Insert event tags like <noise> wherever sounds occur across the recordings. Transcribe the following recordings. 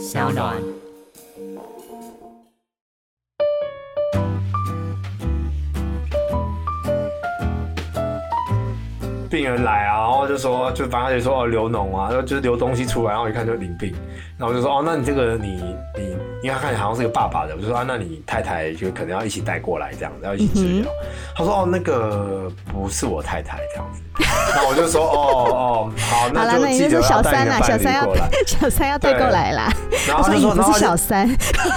小暖。病人来啊，然后就说，就反正就说哦，流脓啊，就就是流东西出来，然后一看就淋病，然后就说哦，那你这个你你，因为他看起来好像是个爸爸的，我就说啊，那你太太就可能要一起带过来这样子，要一起治疗。嗯、他说哦，那个不是我太太这样子，<laughs> 然后我就说哦哦，好，那就记得要带一个伴侣过来，小三要带过来啦。然后他就说，你不是小三，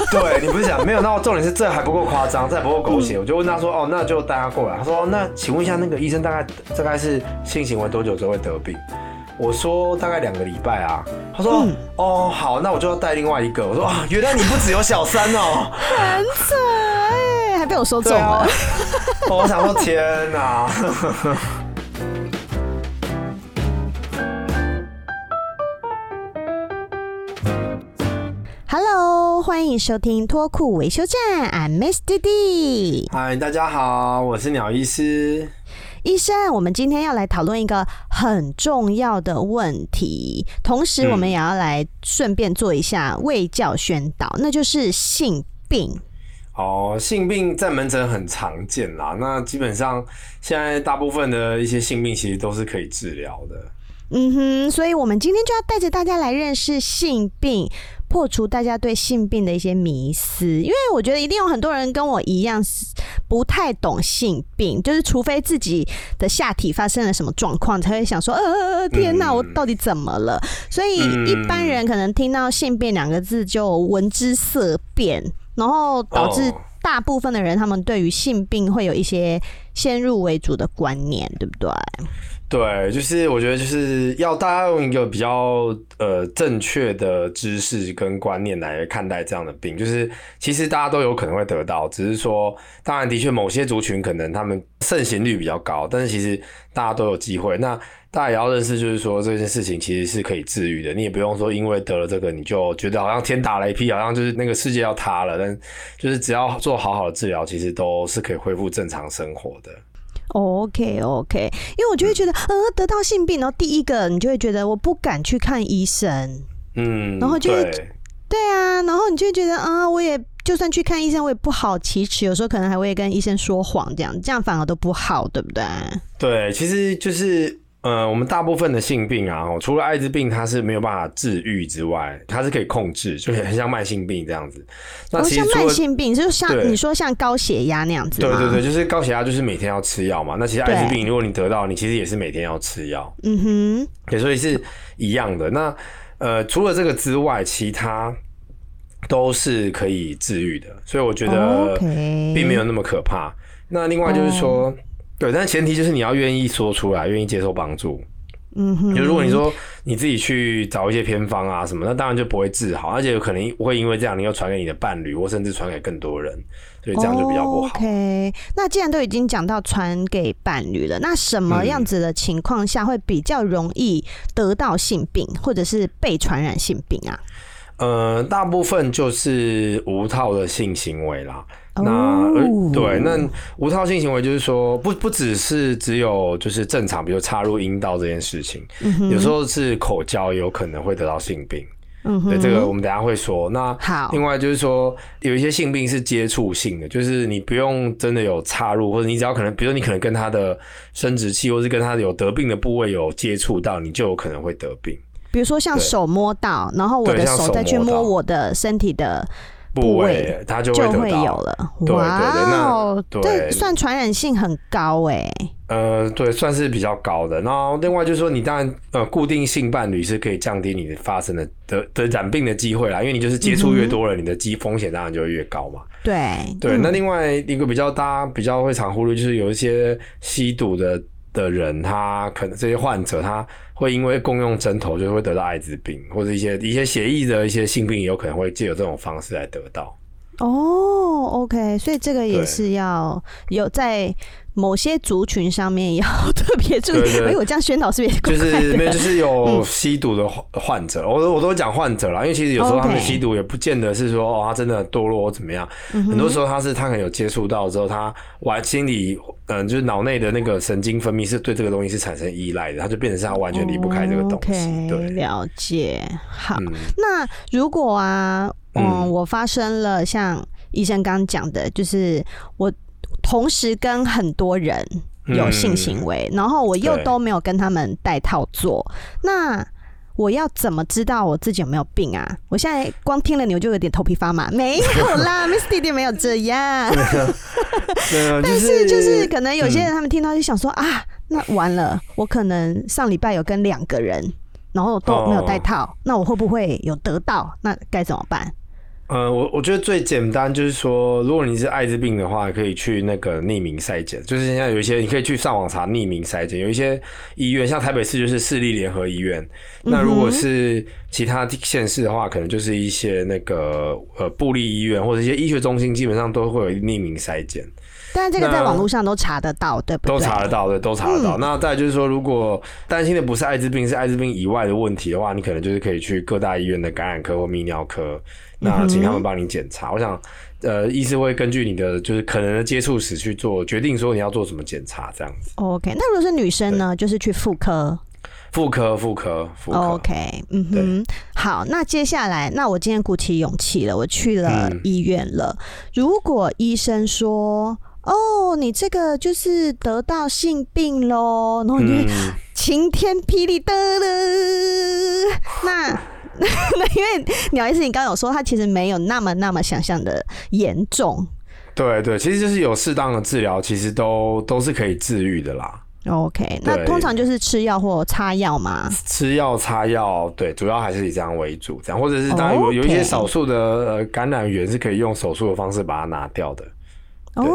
对你不是讲没有，那重点是这还不够夸张，这还不够狗血，嗯、我就问他说哦，那就带他过来。他说、哦、那请问一下，那个医生大概大概是性行为多久之后会得病？我说大概两个礼拜啊。他说、嗯、哦好，那我就要带另外一个。我说啊，原来你不只有小三哦，很扯哎，还被我说中了。啊、我想说 <laughs> 天哪。Hello，欢迎收听脱裤维修站，I'm Miss 弟弟。嗨，大家好，我是鸟医师。医生，我们今天要来讨论一个很重要的问题，同时我们也要来顺便做一下卫教宣导，嗯、那就是性病。哦，性病在门诊很常见啦。那基本上现在大部分的一些性病其实都是可以治疗的。嗯哼，所以我们今天就要带着大家来认识性病。破除大家对性病的一些迷思，因为我觉得一定有很多人跟我一样不太懂性病，就是除非自己的下体发生了什么状况，才会想说，呃，天哪，我到底怎么了？所以一般人可能听到性病两个字就闻之色变，然后导致大部分的人他们对于性病会有一些先入为主的观念，对不对？对，就是我觉得就是要大家用一个比较呃正确的知识跟观念来看待这样的病，就是其实大家都有可能会得到，只是说当然的确某些族群可能他们盛行率比较高，但是其实大家都有机会。那大家也要认识，就是说这件事情其实是可以治愈的，你也不用说因为得了这个你就觉得好像天打雷劈，好像就是那个世界要塌了，但就是只要做好好的治疗，其实都是可以恢复正常生活的。OK OK，因为我就会觉得，呃，得到性病，然后第一个你就会觉得我不敢去看医生，嗯，然后就会对，对啊，然后你就会觉得，啊、呃，我也就算去看医生，我也不好启齿，有时候可能还会跟医生说谎，这样这样反而都不好，对不对？对，其实就是。呃，我们大部分的性病啊，除了艾滋病它是没有办法治愈之外，它是可以控制，就很像慢性病这样子。那其实、慢性病，就像你说像高血压那样子。对对对，就是高血压，就是每天要吃药嘛。那其实艾滋病，如果你得到，你其实也是每天要吃药。嗯哼，对，所以是一样的。那呃，除了这个之外，其他都是可以治愈的。所以我觉得并没有那么可怕。Okay. 那另外就是说。Oh. 对，但前提就是你要愿意说出来，愿意接受帮助。嗯哼，就如果你说你自己去找一些偏方啊什么，那当然就不会治好，而且有可能会因为这样，你又传给你的伴侣，或甚至传给更多人，所以这样就比较不好。OK，那既然都已经讲到传给伴侣了，那什么样子的情况下会比较容易得到性病，或者是被传染性病啊？呃，大部分就是无套的性行为啦。那、oh. 对，那无套性行为就是说，不不只是只有就是正常，比如插入阴道这件事情，mm hmm. 有时候是口交有可能会得到性病。嗯、mm，hmm. 对，这个我们等下会说。那好，另外就是说，有一些性病是接触性的，就是你不用真的有插入，或者你只要可能，比如说你可能跟他的生殖器，或是跟他有得病的部位有接触到，你就有可能会得病。比如说像手摸到，然后我的手再去摸我的身体的部位，它就会，就会有了。对，对对，那，这算传染性很高哎。呃，对，算是比较高的。然后另外就是说，你当然呃，固定性伴侣是可以降低你发生的得得染病的机会啦，因为你就是接触越多了，嗯、你的机风险当然就会越高嘛。对对，那另外一个比较大家比较会常忽略，就是有一些吸毒的。的人，他可能这些患者，他会因为共用针头，就会得到艾滋病，或者一些一些协议的一些性病，也有可能会借由这种方式来得到。哦，OK，所以这个也是要有在某些族群上面要特别注意。哎，我这样宣导是不是就是没有，就是有吸毒的患者，我都我都讲患者啦，因为其实有时候他们吸毒也不见得是说哦，他真的堕落或怎么样，很多时候他是他可能有接触到之后，他完心理嗯，就是脑内的那个神经分泌是对这个东西是产生依赖的，他就变成是他完全离不开这个东西。对，了解。好，那如果啊，嗯，我发生了像医生刚刚讲的，就是我。同时跟很多人有性行为，嗯、然后我又都没有跟他们戴套做，那我要怎么知道我自己有没有病啊？我现在光听了你，我就有点头皮发麻。没有啦，<laughs> Miss 弟弟没有这样。<laughs> 但是就是可能有些人他们听到就想说、嗯、啊，那完了，我可能上礼拜有跟两个人，然后都没有戴套，哦、那我会不会有得到？那该怎么办？呃，我我觉得最简单就是说，如果你是艾滋病的话，可以去那个匿名筛检。就是现在有一些，你可以去上网查匿名筛检。有一些医院，像台北市就是市立联合医院。那如果是其他县市的话，可能就是一些那个呃部立医院或者一些医学中心，基本上都会有匿名筛检。但是这个在网络上都查得到，对不对？都查得到对，都查得到。嗯、那再来就是说，如果担心的不是艾滋病，是艾滋病以外的问题的话，你可能就是可以去各大医院的感染科或泌尿科，那请他们帮你检查。嗯、我想，呃，医师会根据你的就是可能的接触史去做决定，说你要做什么检查这样子。OK，那如果是女生呢，就是去妇科。妇科，妇科，妇科。OK，嗯哼，好。那接下来，那我今天鼓起勇气了，我去了医院了。嗯、如果医生说，哦，你这个就是得到性病喽，然后你就 <laughs> 晴天霹雳的了。嗯、那 <laughs> 那因为鸟医师，你刚刚有说他其实没有那么那么想象的严重。对对，其实就是有适当的治疗，其实都都是可以治愈的啦。OK，那通常就是吃药或擦药嘛？吃药擦药，对，主要还是以这样为主，这样或者是当然有有一些少数的感染源是可以用手术的方式把它拿掉的。哦，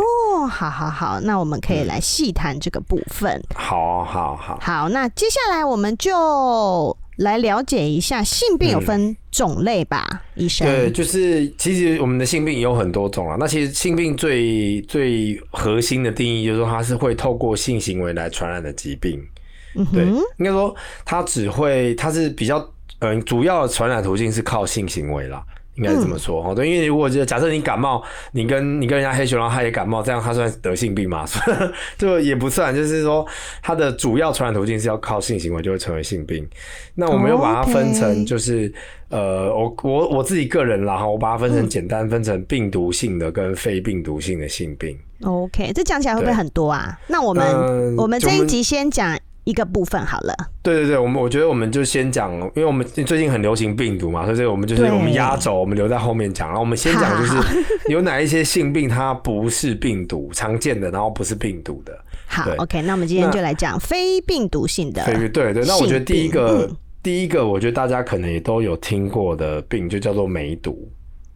好好好，那我们可以来细谈这个部分。好好好，好，那接下来我们就来了解一下性病有分种类吧，嗯、医生。对，就是其实我们的性病有很多种啊。那其实性病最最核心的定义就是说，它是会透过性行为来传染的疾病。对，应该说它只会，它是比较嗯，主要的传染途径是靠性行为啦。应该是这么说哈，对，因为如果就假设你感冒，你跟你跟人家黑熊，然后他也感冒，这样他算得性病吗？<laughs> 就也不算，就是说它的主要传染途径是要靠性行为就会成为性病。那我们又把它分成，就是、oh, okay. 呃，我我我自己个人啦哈，我把它分成简单分成病毒性的跟非病毒性的性病。OK，这讲起来会不会很多啊？那我们、呃、我们这一集先讲。一个部分好了，对对对，我们我觉得我们就先讲，因为我们最近很流行病毒嘛，所以我们就是我们压轴，我们留在后面讲。然后我们先讲就是有哪一些性病它不是病毒常见的，然后不是病毒的。好，OK，那我们今天就来讲非病毒性的。对对对，那我觉得第一个、嗯、第一个，我觉得大家可能也都有听过的病，就叫做梅毒。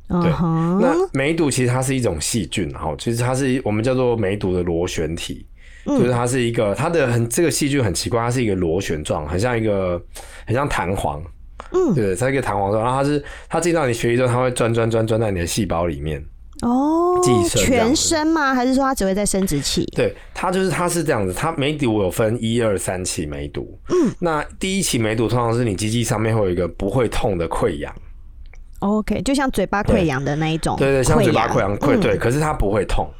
对，uh huh、那梅毒其实它是一种细菌，哈，其实它是我们叫做梅毒的螺旋体。就是它是一个，它的很这个细菌很奇怪，它是一个螺旋状，很像一个，很像弹簧，嗯，对，它是一个弹簧状，然后它是它进到你血液之后，它会钻钻钻钻在你的细胞里面。哦，寄生全身吗？还是说它只会在生殖器？对，它就是它是这样子，它梅毒有分一二三期梅毒，嗯，那第一期梅毒通常是你鸡鸡上面会有一个不会痛的溃疡，OK，就像嘴巴溃疡的那一种，对，对对，像嘴巴溃疡溃，对，可是它不会痛，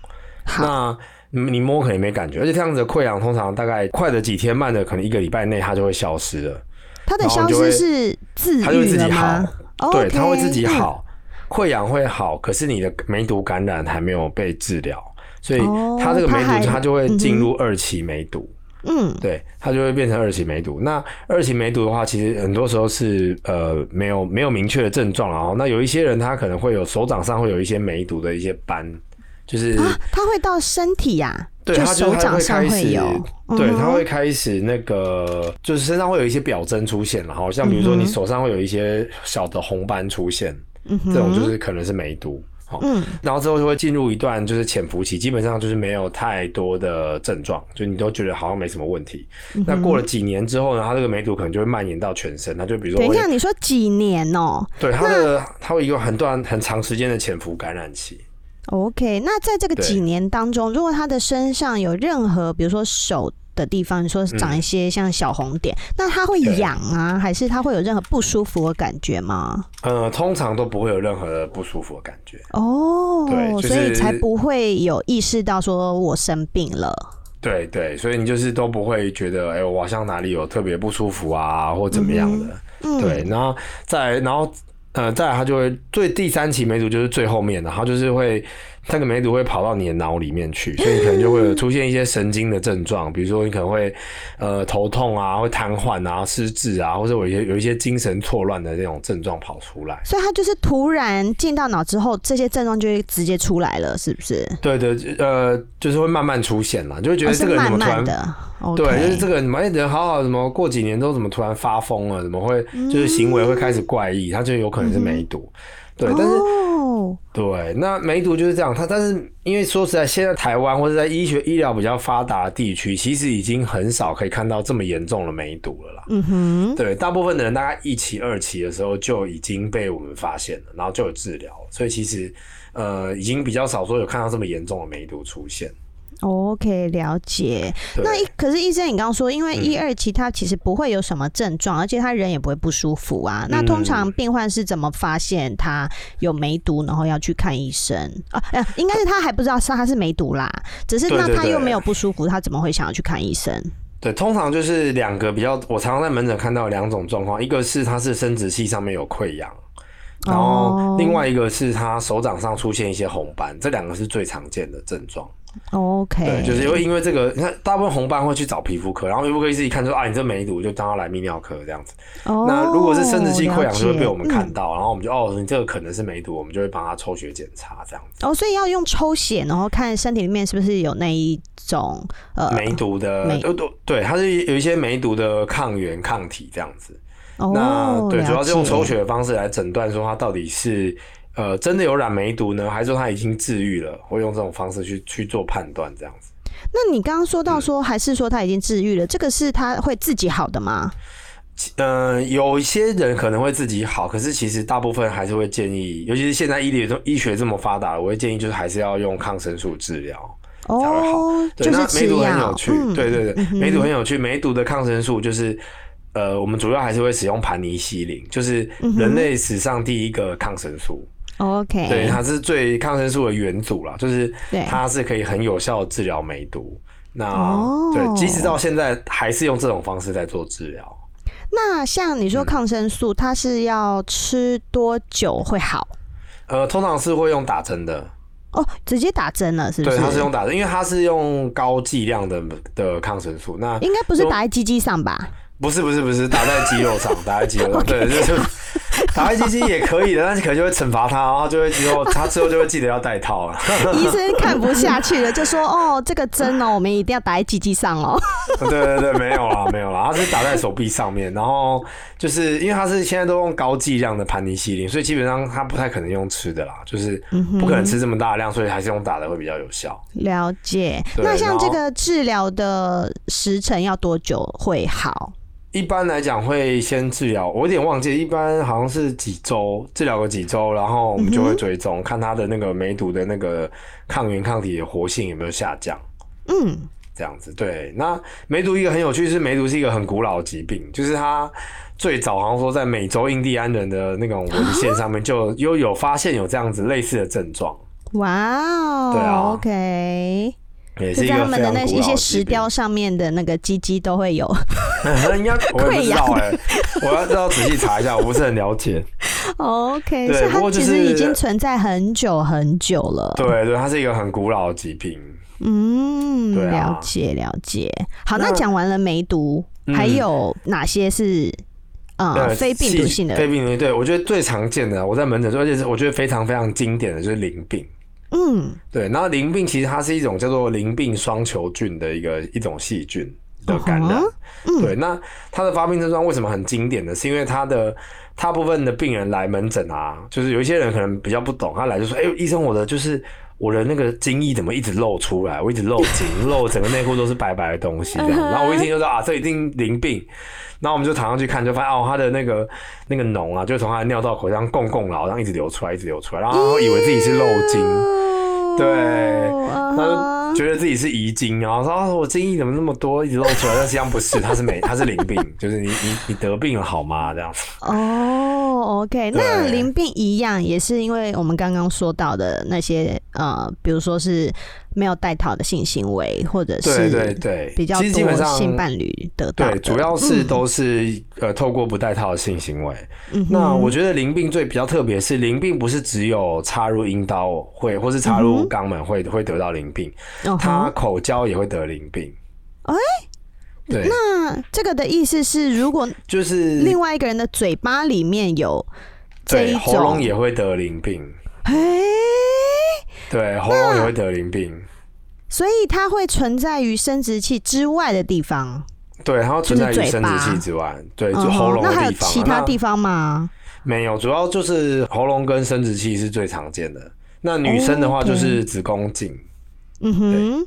好那。你摸可能没感觉，而且这样子的溃疡通常大概快的几天，慢的可能一个礼拜内它就会消失了。它的消失是自？它就会自己好，对，它会自己好，溃疡会好，可是你的梅毒感染还没有被治疗，所以它这个梅毒它就会进入二期梅毒。嗯，对，它就会变成二期梅毒。那二期梅毒的话，其实很多时候是呃没有没有明确的症状，然后那有一些人他可能会有手掌上会有一些梅毒的一些斑。就是啊，它会到身体呀、啊，对，就手掌上会有，对，它会开始那个，就是身上会有一些表征出现，然后像比如说你手上会有一些小的红斑出现，这种就是可能是梅毒，嗯，然后之后就会进入一段就是潜伏期，基本上就是没有太多的症状，就你都觉得好像没什么问题。嗯、那过了几年之后呢，它这个梅毒可能就会蔓延到全身，那就比如说，等一下你说几年哦、喔？对，它的那它会一个很段很长时间的潜伏感染期。OK，那在这个几年当中，如果他的身上有任何，比如说手的地方，你说长一些像小红点，嗯、那他会痒啊，还是他会有任何不舒服的感觉吗？呃，通常都不会有任何的不舒服的感觉。哦，对，就是、所以才不会有意识到说我生病了。对对，所以你就是都不会觉得，哎、欸，我好像哪里有特别不舒服啊，或怎么样的。嗯、对，然后再然后。呃，再来，他就会最第三期梅组就是最后面的，他就是会那个梅毒会跑到你的脑里面去，所以你可能就会有出现一些神经的症状，比如说你可能会呃头痛啊，会瘫痪啊，失智啊，或者有一些有一些精神错乱的这种症状跑出来。所以它就是突然进到脑之后，这些症状就会直接出来了，是不是？对对，呃，就是会慢慢出现嘛，就会觉得这个人怎么突然、哦、慢慢的。Okay. 对，就是这个什么人好好，怎么过几年都怎么突然发疯了？怎么会就是行为会开始怪异？他、嗯、就有可能是梅毒。嗯、对，但是、哦、对，那梅毒就是这样。它但是因为说实在，现在台湾或者在医学医疗比较发达的地区，其实已经很少可以看到这么严重的梅毒了啦。嗯哼，对，大部分的人大概一期、二期的时候就已经被我们发现了，然后就有治疗，所以其实呃，已经比较少说有看到这么严重的梅毒出现。OK，了解。那一可是医生，你刚刚说，因为一二期他其实不会有什么症状，嗯、而且他人也不会不舒服啊。那通常病患是怎么发现他有梅毒，然后要去看医生啊？哎应该是他还不知道是他是梅毒啦，只是那他又没有不舒服，他怎么会想要去看医生？对，通常就是两个比较，我常常在门诊看到两种状况，一个是他是生殖器上面有溃疡，然后另外一个是他手掌上出现一些红斑，这两个是最常见的症状。OK，对，就是因为因为这个，你看大部分红斑会去找皮肤科，然后皮肤科医师一看说啊，你这梅毒，就当他来泌尿科这样子。Oh, 那如果是生殖器溃疡，就会被我们看到，嗯、然后我们就哦，你这个可能是梅毒，我们就会帮他抽血检查这样子。哦，oh, 所以要用抽血，然后看身体里面是不是有那一种呃梅毒的，梅对对，它是有一些梅毒的抗原抗体这样子。哦，oh, 那对，主要是用抽血的方式来诊断说他到底是。呃，真的有染梅毒呢，还是说他已经治愈了？会用这种方式去去做判断，这样子。那你刚刚说到说，还是说他已经治愈了？嗯、这个是他会自己好的吗？嗯、呃，有一些人可能会自己好，可是其实大部分还是会建议，尤其是现在医疗医学这么发达，我会建议就是还是要用抗生素治疗才会好。哦、对，就是那梅毒很有趣，嗯、对对对，梅毒很有趣。梅毒的抗生素就是，呃，我们主要还是会使用盘尼西林，就是人类史上第一个抗生素。OK，对，它是最抗生素的元祖啦，就是它是可以很有效的治疗梅毒。那、oh. 对，即使到现在还是用这种方式在做治疗。那像你说抗生素，它是要吃多久会好？嗯、呃，通常是会用打针的。哦，oh, 直接打针了，是不是？对，它是用打针，因为它是用高剂量的的抗生素。那应该不是打在鸡鸡上吧？不是，不是，不是打在肌肉上，打在肌肉上。<laughs> 对，就是。打开机机也可以的，但是可能就会惩罚他，然后就会之后 <laughs> 他之后就会记得要戴套了。<laughs> 医生看不下去了，就说：“哦，这个针哦，我们一定要打在机机上哦。”对对对，没有啦，没有啦，他是打在手臂上面，然后就是因为他是现在都用高剂量的盘尼西林，所以基本上他不太可能用吃的啦，就是不可能吃这么大量，所以还是用打的会比较有效。了解。那像这个治疗的时程要多久会好？一般来讲会先治疗，我有点忘记，一般好像是几周治疗个几周，然后我们就会追踪、嗯、看他的那个梅毒的那个抗原抗体的活性有没有下降。嗯，这样子对。那梅毒一个很有趣是，梅毒是一个很古老的疾病，就是它最早好像说在美洲印第安人的那种文献上面就又有发现有这样子类似的症状。哇哦，对啊，OK。也是他们的那一些石雕上面的那个鸡鸡都会有 <laughs> 应该 <laughs> 我也不知道哎、欸，我要知道仔细查一下，我不是很了解。OK，对，不过其实已经存在很久很久了。对对，它是一个很古老的疾病。嗯，了解了解。好，那讲完了梅毒，还有哪些是啊非病毒性的？非病毒性，对我觉得最常见的，我在门诊，而且是我觉得非常非常经典的就是淋病。嗯，对，然后淋病其实它是一种叫做淋病双球菌的一个一种细菌的感染。Uh 对，那它的发病症状为什么很经典呢？是因为它的大部分的病人来门诊啊，就是有一些人可能比较不懂，他来就说：“哎、欸，医生，我的就是我的那个精液怎么一直漏出来？我一直漏精，<laughs> 漏整个内裤都是白白的东西这样。”然后我一听就说：“啊，这一定淋病。”然后我们就躺上去看，就发现哦，他的那个那个脓啊，就从他的尿道口这样供供牢，然后一直流出来，一直流出来，然后他以为自己是漏精。对，他就觉得自己是遗精，然后说啊，我精液怎么那么多，一直漏出来，但实际上不是，他是没，他是淋病，就是你你你得病了好吗？这样子。哦，OK，那淋病一样也是因为我们刚刚说到的那些呃，比如说是。没有带套的性行为，或者是对对对，比较基本上性伴侣得到的，对，主要是都是、嗯、呃透过不带套的性行为。嗯、那我觉得淋病最比较特别是淋病不是只有插入阴道会，或是插入肛门会、嗯、会得到淋病，他口交也会得淋病。哎、欸，对，那这个的意思是，如果就是另外一个人的嘴巴里面有这一种，喉咙也会得淋病。哎、欸。对，喉咙也会得淋病，所以它会存在于生殖器之外的地方。对，它会存在于生殖器之外，对，就喉咙。那还有其他地方吗？没有，主要就是喉咙跟生殖器是最常见的。那女生的话就是子宫颈。嗯哼，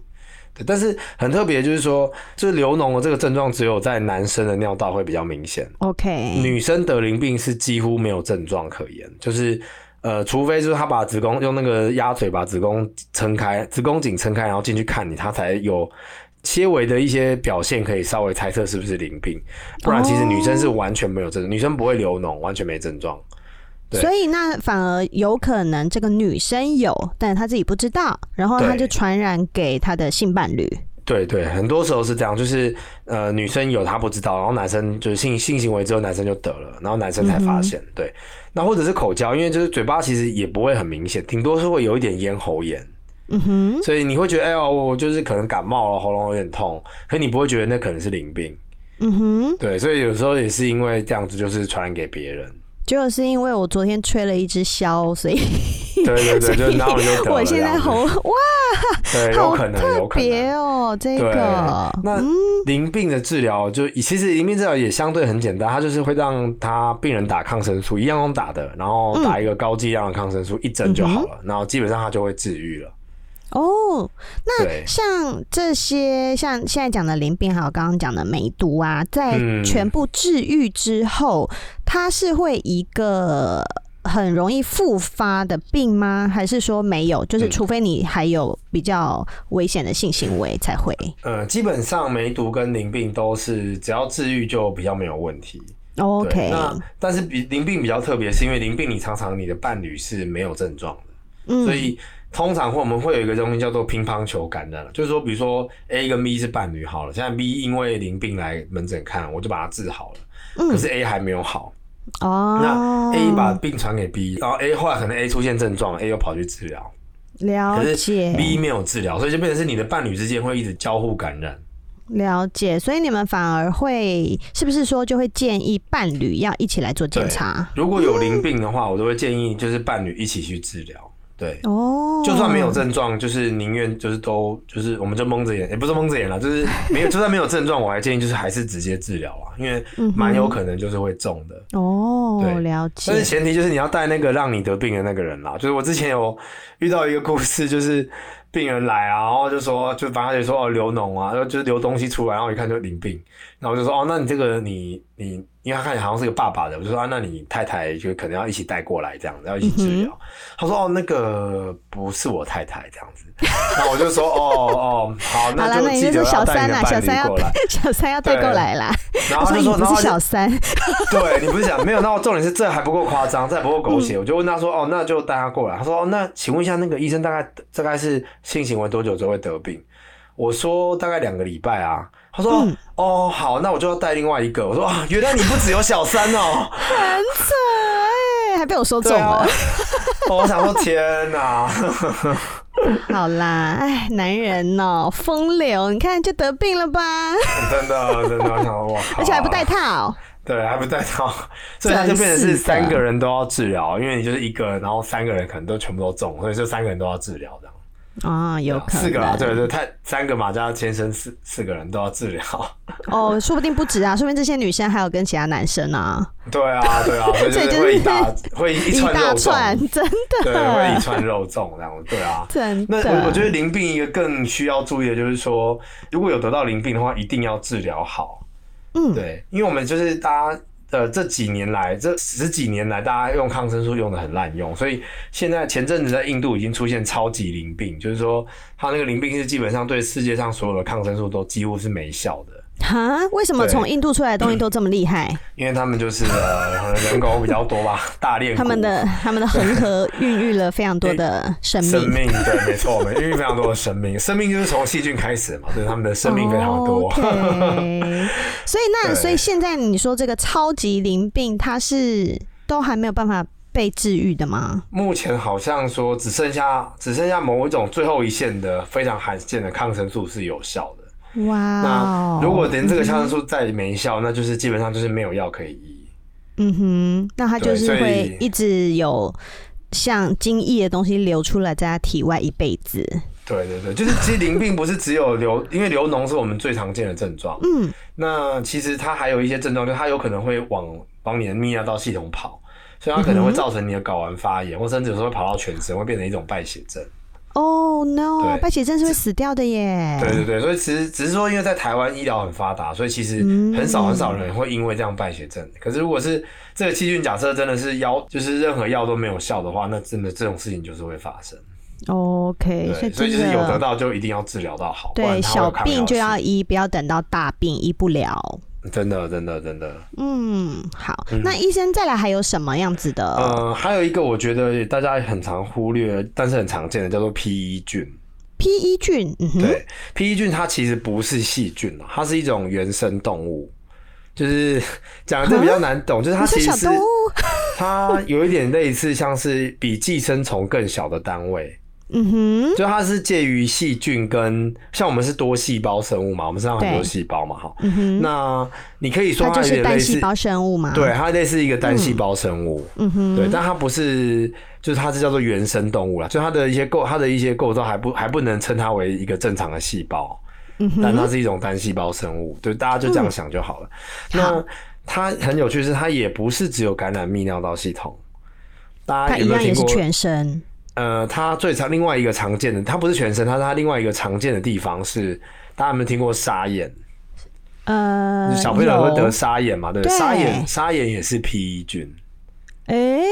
对，但是很特别，就是说，就是流脓的这个症状只有在男生的尿道会比较明显。OK，女生得淋病是几乎没有症状可言，就是。呃，除非就是他把子宫用那个鸭嘴把子宫撑开，子宫颈撑开，然后进去看你，他才有些微的一些表现，可以稍微猜测是不是淋病。不然其实女生是完全没有症状，女生不会流脓，完全没症状。对。所以那反而有可能这个女生有，但是她自己不知道，然后她就传染给她的性伴侣。对对，很多时候是这样，就是呃，女生有她不知道，然后男生就是性性行为之后，男生就得了，然后男生才发现。嗯、对，那或者是口交，因为就是嘴巴其实也不会很明显，顶多是会有一点咽喉炎。嗯哼，所以你会觉得，哎呦，我就是可能感冒了，喉咙有点痛，可你不会觉得那可能是淋病。嗯哼，对，所以有时候也是因为这样子，就是传染给别人。就是因为我昨天吹了一支箫，所以对对对，<laughs> 就然后就得了。我现在喉哇，对，有可能，有可能。别哦，这个那淋病的治疗就其实淋病治疗也相对很简单，它就是会让他病人打抗生素，一样用打的，然后打一个高剂量的抗生素，一针就好了，然后基本上他就会治愈了。哦，那像这些像现在讲的淋病，还有刚刚讲的梅毒啊，在全部治愈之后，嗯，它是会一个很容易复发的病吗？还是说没有？就是除非你还有比较危险的性行为才会？呃，基本上梅毒跟淋病都是只要治愈就比较没有问题。OK，那但是比淋病比较特别，是因为淋病你常常你的伴侣是没有症状的，嗯，所以。通常会我们会有一个东西叫做乒乓球感染，就是说，比如说 A 跟 B 是伴侣好了，现在 B 因为淋病来门诊看，我就把它治好了，嗯，可是 A 还没有好，哦，那 A 把病传给 B，然后 A 后来可能 A 出现症状，A 又跑去治疗，了解，B 没有治疗，所以就变成是你的伴侣之间会一直交互感染，了解，所以你们反而会是不是说就会建议伴侣要一起来做检查？如果有淋病的话，我都会建议就是伴侣一起去治疗。对哦，就算没有症状，就是宁愿就是都就是我们就蒙着眼，也不是蒙着眼了，就是没有，就算没有症状，我还建议就是还是直接治疗啊，因为蛮有可能就是会中的哦。对，了解。但是前提就是你要带那个让你得病的那个人啦。就是我之前有遇到一个故事，就是病人来啊，然后就说，就反正就说哦流脓啊，然后就是流东西出来，然后一看就淋病，然后我就说哦，那你这个你你。因为他看起来好像是个爸爸的，我就说啊，那你太太就可能要一起带过来这样子，要一起治疗。嗯、他说哦，那个不是我太太这样子。<laughs> 然后我就说哦哦，好，那就记得要带你的伴侣过来。<laughs> 小三要带过来啦。然后他就说，<laughs> 你不是小三。对你不是讲没有？那我重点是这还不够夸张，这还不够狗血。嗯、我就问他说哦，那就带他过来。他说哦，那请问一下，那个医生大概大概是性行为多久之后会得病？我说大概两个礼拜啊。他说：“嗯、哦，好，那我就要带另外一个。”我说：“啊，原来你不只有小三哦，很扯哎，还被我说中了。啊 <laughs> ”我想说，天哪！好啦，哎，男人哦，风流，你看就得病了吧？真的，真的，我想说，哇，<laughs> 而且还不带套。对，还不带套，<laughs> 所以他就变成是三个人都要治疗，因为你就是一个人，然后三个人可能都全部都中，所以就三个人都要治疗这样。啊、哦，有可能四个啊，对对，他三个马家先生四四个人都要治疗 <laughs> 哦，说不定不止啊，说不定这些女生还有跟其他男生啊。对啊，对啊，<laughs> 所以就是会一大 <laughs> 会一串肉粽，真的对，会一串肉粽这样，对啊，真的。那我觉得淋病一个更需要注意的就是说，如果有得到淋病的话，一定要治疗好。嗯，对，因为我们就是大家。呃这几年来，这十几年来，大家用抗生素用的很滥用，所以现在前阵子在印度已经出现超级淋病，就是说它那个淋病是基本上对世界上所有的抗生素都几乎是没效的。哈？为什么从印度出来的东西都这么厉害？因为他们就是呃人口比较多吧，<laughs> 大练。他们的他们的恒河 <laughs> 孕育了非常多的生命。生命对，没错，我们孕育非常多的生命。生命就是从细菌开始嘛，所以，他们的生命非常多。Oh, okay. <laughs> 所以那所以现在你说这个超级淋病，它是都还没有办法被治愈的吗？目前好像说只剩下只剩下某一种最后一线的非常罕见的抗生素是有效的。哇、wow，那如果连这个抗生素再没效，嗯，那就是基本上就是没有药可以医。嗯哼，那它就是会一直有像精液的东西流出来，在它体外一辈子。对对对，就是其实淋病不是只有流，因为流脓是我们最常见的症状。嗯，那其实它还有一些症状，就是它有可能会往往你的泌尿道系统跑，所以它可能会造成你的睾丸发炎，嗯，或甚至有时候会跑到全身，会变成一种败血症。哦、oh, no！败血症是会死掉的耶。对对对，所以其实只是说，因为在台湾医疗很发达，所以其实很少很少人会因为这样败血症。可是如果是这个细菌，假设真的是药，就是任何药都没有效的话，那真的这种事情就是会发生。OK，所以所以就是有得到就一定要治疗到好。对，小病就要医，不要等到大病医不了。真的，真的，真的。嗯，好。嗯、那医生再来还有什么样子的？呃，还有一个我觉得大家很常忽略，但是很常见的叫做 PE 菌。PE 菌，嗯，对，PE 菌它其实不是细菌，它是一种原生动物。就是讲的这比较难懂，就是它其实是它有一点类似，像是比寄生虫更小的单位。嗯哼，就它是介于细菌跟像我们是多细胞生物嘛，我们身上很多细胞嘛，哈。嗯哼，那你可以说它就是单细胞生物嘛？对，它类似一个单细胞生物。嗯哼，对，但它不是，就是它是叫做原生动物啦，就它的一些构，它的一些构造还不还不能称它为一个正常的细胞。嗯哼，但它是一种单细胞生物，对，大家就这样想就好了。嗯、那它很有趣是，它也不是只有感染泌尿道系统，大家有没有听过？全身。呃，它最常另外一个常见的，它不是全身，它是它另外一个常见的地方是，大家有没有听过沙眼？呃，小朋友会得沙眼嘛？对，对，沙眼沙眼也是 PE 菌。哎、欸，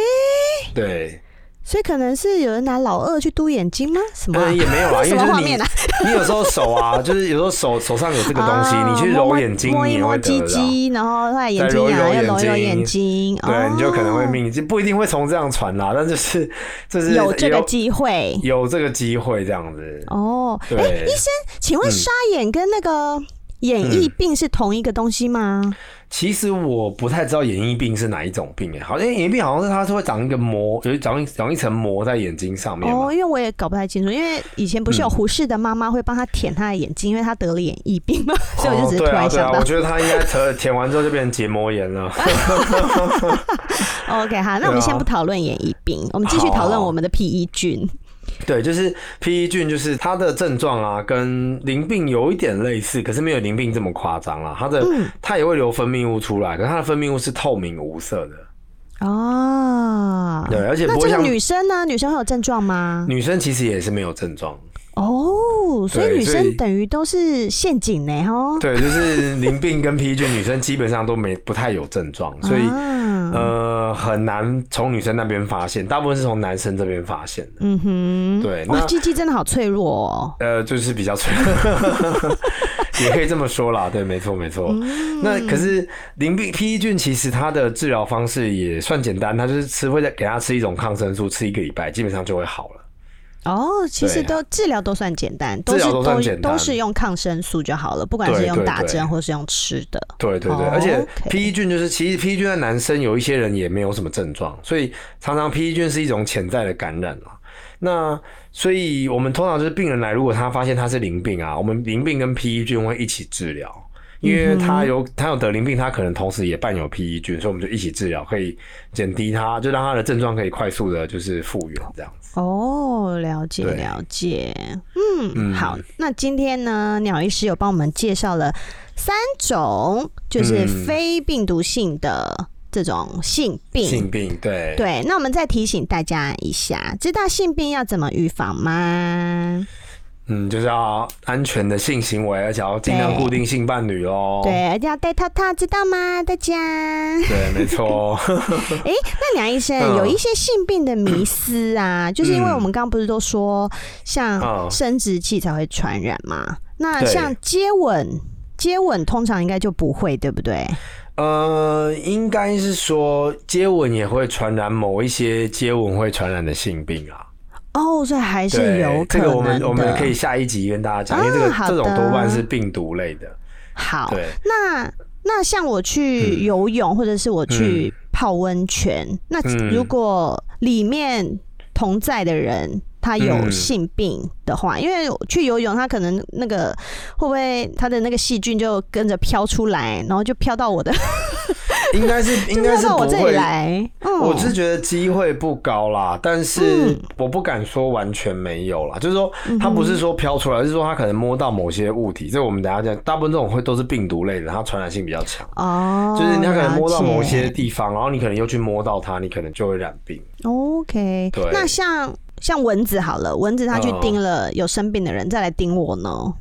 对。所以可能是有人拿老二去嘟眼睛吗？什么、啊？嗯、也没有啊，<laughs> 因为就是你，你有时候手啊，<laughs> 就是有时候手手上有这个东西，你去揉眼睛，摸一摸鸡鸡，然后后来眼睛啊，要揉揉眼睛，对，你就可能会命，就不一定会从这样传啦，但就是就是有这个机会，有这个机会这样子。哦，哎、欸，医生，请问沙眼跟那个眼翳病是同一个东西吗？嗯其实我不太知道眼翳病是哪一种病诶，好像眼翳病好像是它是会长一个膜，就是长一长一层膜在眼睛上面。哦，因为我也搞不太清楚，因为以前不是有胡适的妈妈会帮他舔他的眼睛，嗯，因为他得了眼翳病嘛，<laughs> 所以我就只是突然想到，哦啊啊，我觉得他应该舔舔完之后就变成结膜炎了。<laughs> <laughs> OK，好，那我们先不讨论眼翳病，我们继续讨论我们的 PE 菌。对，就是 PE 菌，就是它的症状啊，跟淋病有一点类似，可是没有淋病这么夸张啦。它的、嗯、它也会流分泌物出来，可是它的分泌物是透明无色的。哦，对，而且不会像女生呢？女生会有症状吗？女生其实也是没有症状。哦，所以女生等于都是陷阱呢，哦。对，就是淋病跟 PE 菌，女生基本上都没不太有症状，所以、啊、呃很难从女生那边发现，大部分是从男生这边发现的。嗯哼，对，那，鸡鸡真的好脆弱哦。呃，就是比较脆弱，<laughs> 也可以这么说啦。对，没错没错、嗯。那可是淋病 PE 菌其实它的治疗方式也算简单，它就是吃会再给它吃一种抗生素，吃一个礼拜，基本上就会好了。哦，其实都治疗都算简单，都是都都是用抗生素就好了，不管是用打针或是用吃的。对对对，对，而且 PE 菌就是，其实 PE 菌在男生有一些人也没有什么症状，所以常常 PE 菌是一种潜在的感染啊。那所以我们通常就是病人来，如果他发现他是淋病啊，我们淋病跟 PE 菌会一起治疗。因为他有他有得淋病，他可能同时也伴有 PE 菌，所以我们就一起治疗，可以减低他，就让他的症状可以快速的，就是复原这样子。哦，了解了解，嗯，嗯，好，那今天呢，鸟医师有帮我们介绍了三种，就是非病毒性的这种性病。性病，对对。那我们再提醒大家一下，知道性病要怎么预防吗？嗯，就是要安全的性行为，而且要尽量固定性伴侣哦。对，而且要戴套套，知道吗？大家。对，没错。哎、欸，那梁医生、嗯、有一些性病的迷思啊，嗯、就是因为我们刚刚不是都说，像生殖器才会传染嘛？嗯、那像接吻，接吻通常应该就不会，对不对？呃，应该是说接吻也会传染某一些接吻会传染的性病啊。哦，所以还是有可能的。这个我们我们可以下一集跟大家讲，因为这个这种多半是病毒类的。好，对，那那像我去游泳，或者是我去泡温泉，那如果里面同在的人他有性病的话，因为去游泳，他可能那个会不会他的那个细菌就跟着飘出来，然后就飘到我的。应该是 <laughs> 应该是不会，我，来嗯、我是觉得机会不高啦，但是我不敢说完全没有啦。嗯、就是说，它不是说飘出来，而是说它可能摸到某些物体。这我们等下讲，大部分这种会都是病毒类的，它传染性比较强。哦，就是你可能摸到某些地方，然后你可能又去摸到它，你可能就会染病。OK，对。那像像蚊子好了，蚊子它去叮了有生病的人，再来叮我呢？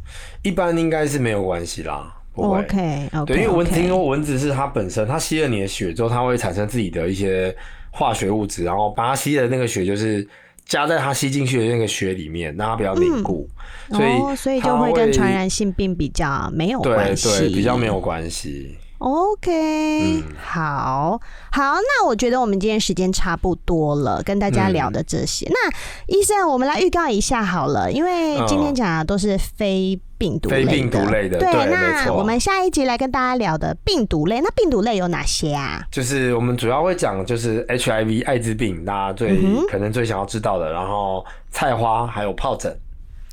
一般应该是没有关系啦。不会。OK，, 对，因为蚊子，因为蚊子是它本身，它吸了你的血之后，它会产生自己的一些化学物质，然后把它吸的那个血就是加在它吸进去的那个血里面，让它比较凝固，嗯、所以、哦、所以就会跟传染性病比较没有关系，对，对，比较没有关系。OK，、嗯、好好，那我觉得我们今天时间差不多了，跟大家聊的这些。嗯、那医生，我们来预告一下好了，因为今天讲的都是非病毒类的，非病毒类的。对，对那我们下一集来跟大家聊的病毒类，那病毒类有哪些啊？就是我们主要会讲，就是 HIV 艾滋病，大家最、嗯、可能最想要知道的，然后菜花还有疱疹。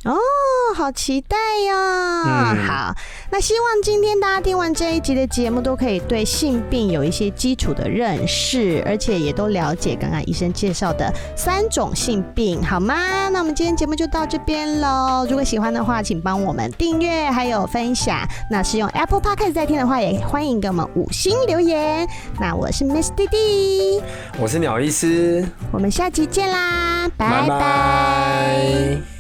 哦，好期待哟！嗯、好，那希望今天大家听完这一集的节目，都可以对性病有一些基础的认识，而且也都了解刚刚医生介绍的三种性病，好吗？那我们今天节目就到这边喽。如果喜欢的话，请帮我们订阅还有分享。那是用 Apple Podcast 在听的话，也欢迎给我们五星留言。那我是 Miss 弟弟，我是鸟医师，我们下集见啦，拜拜。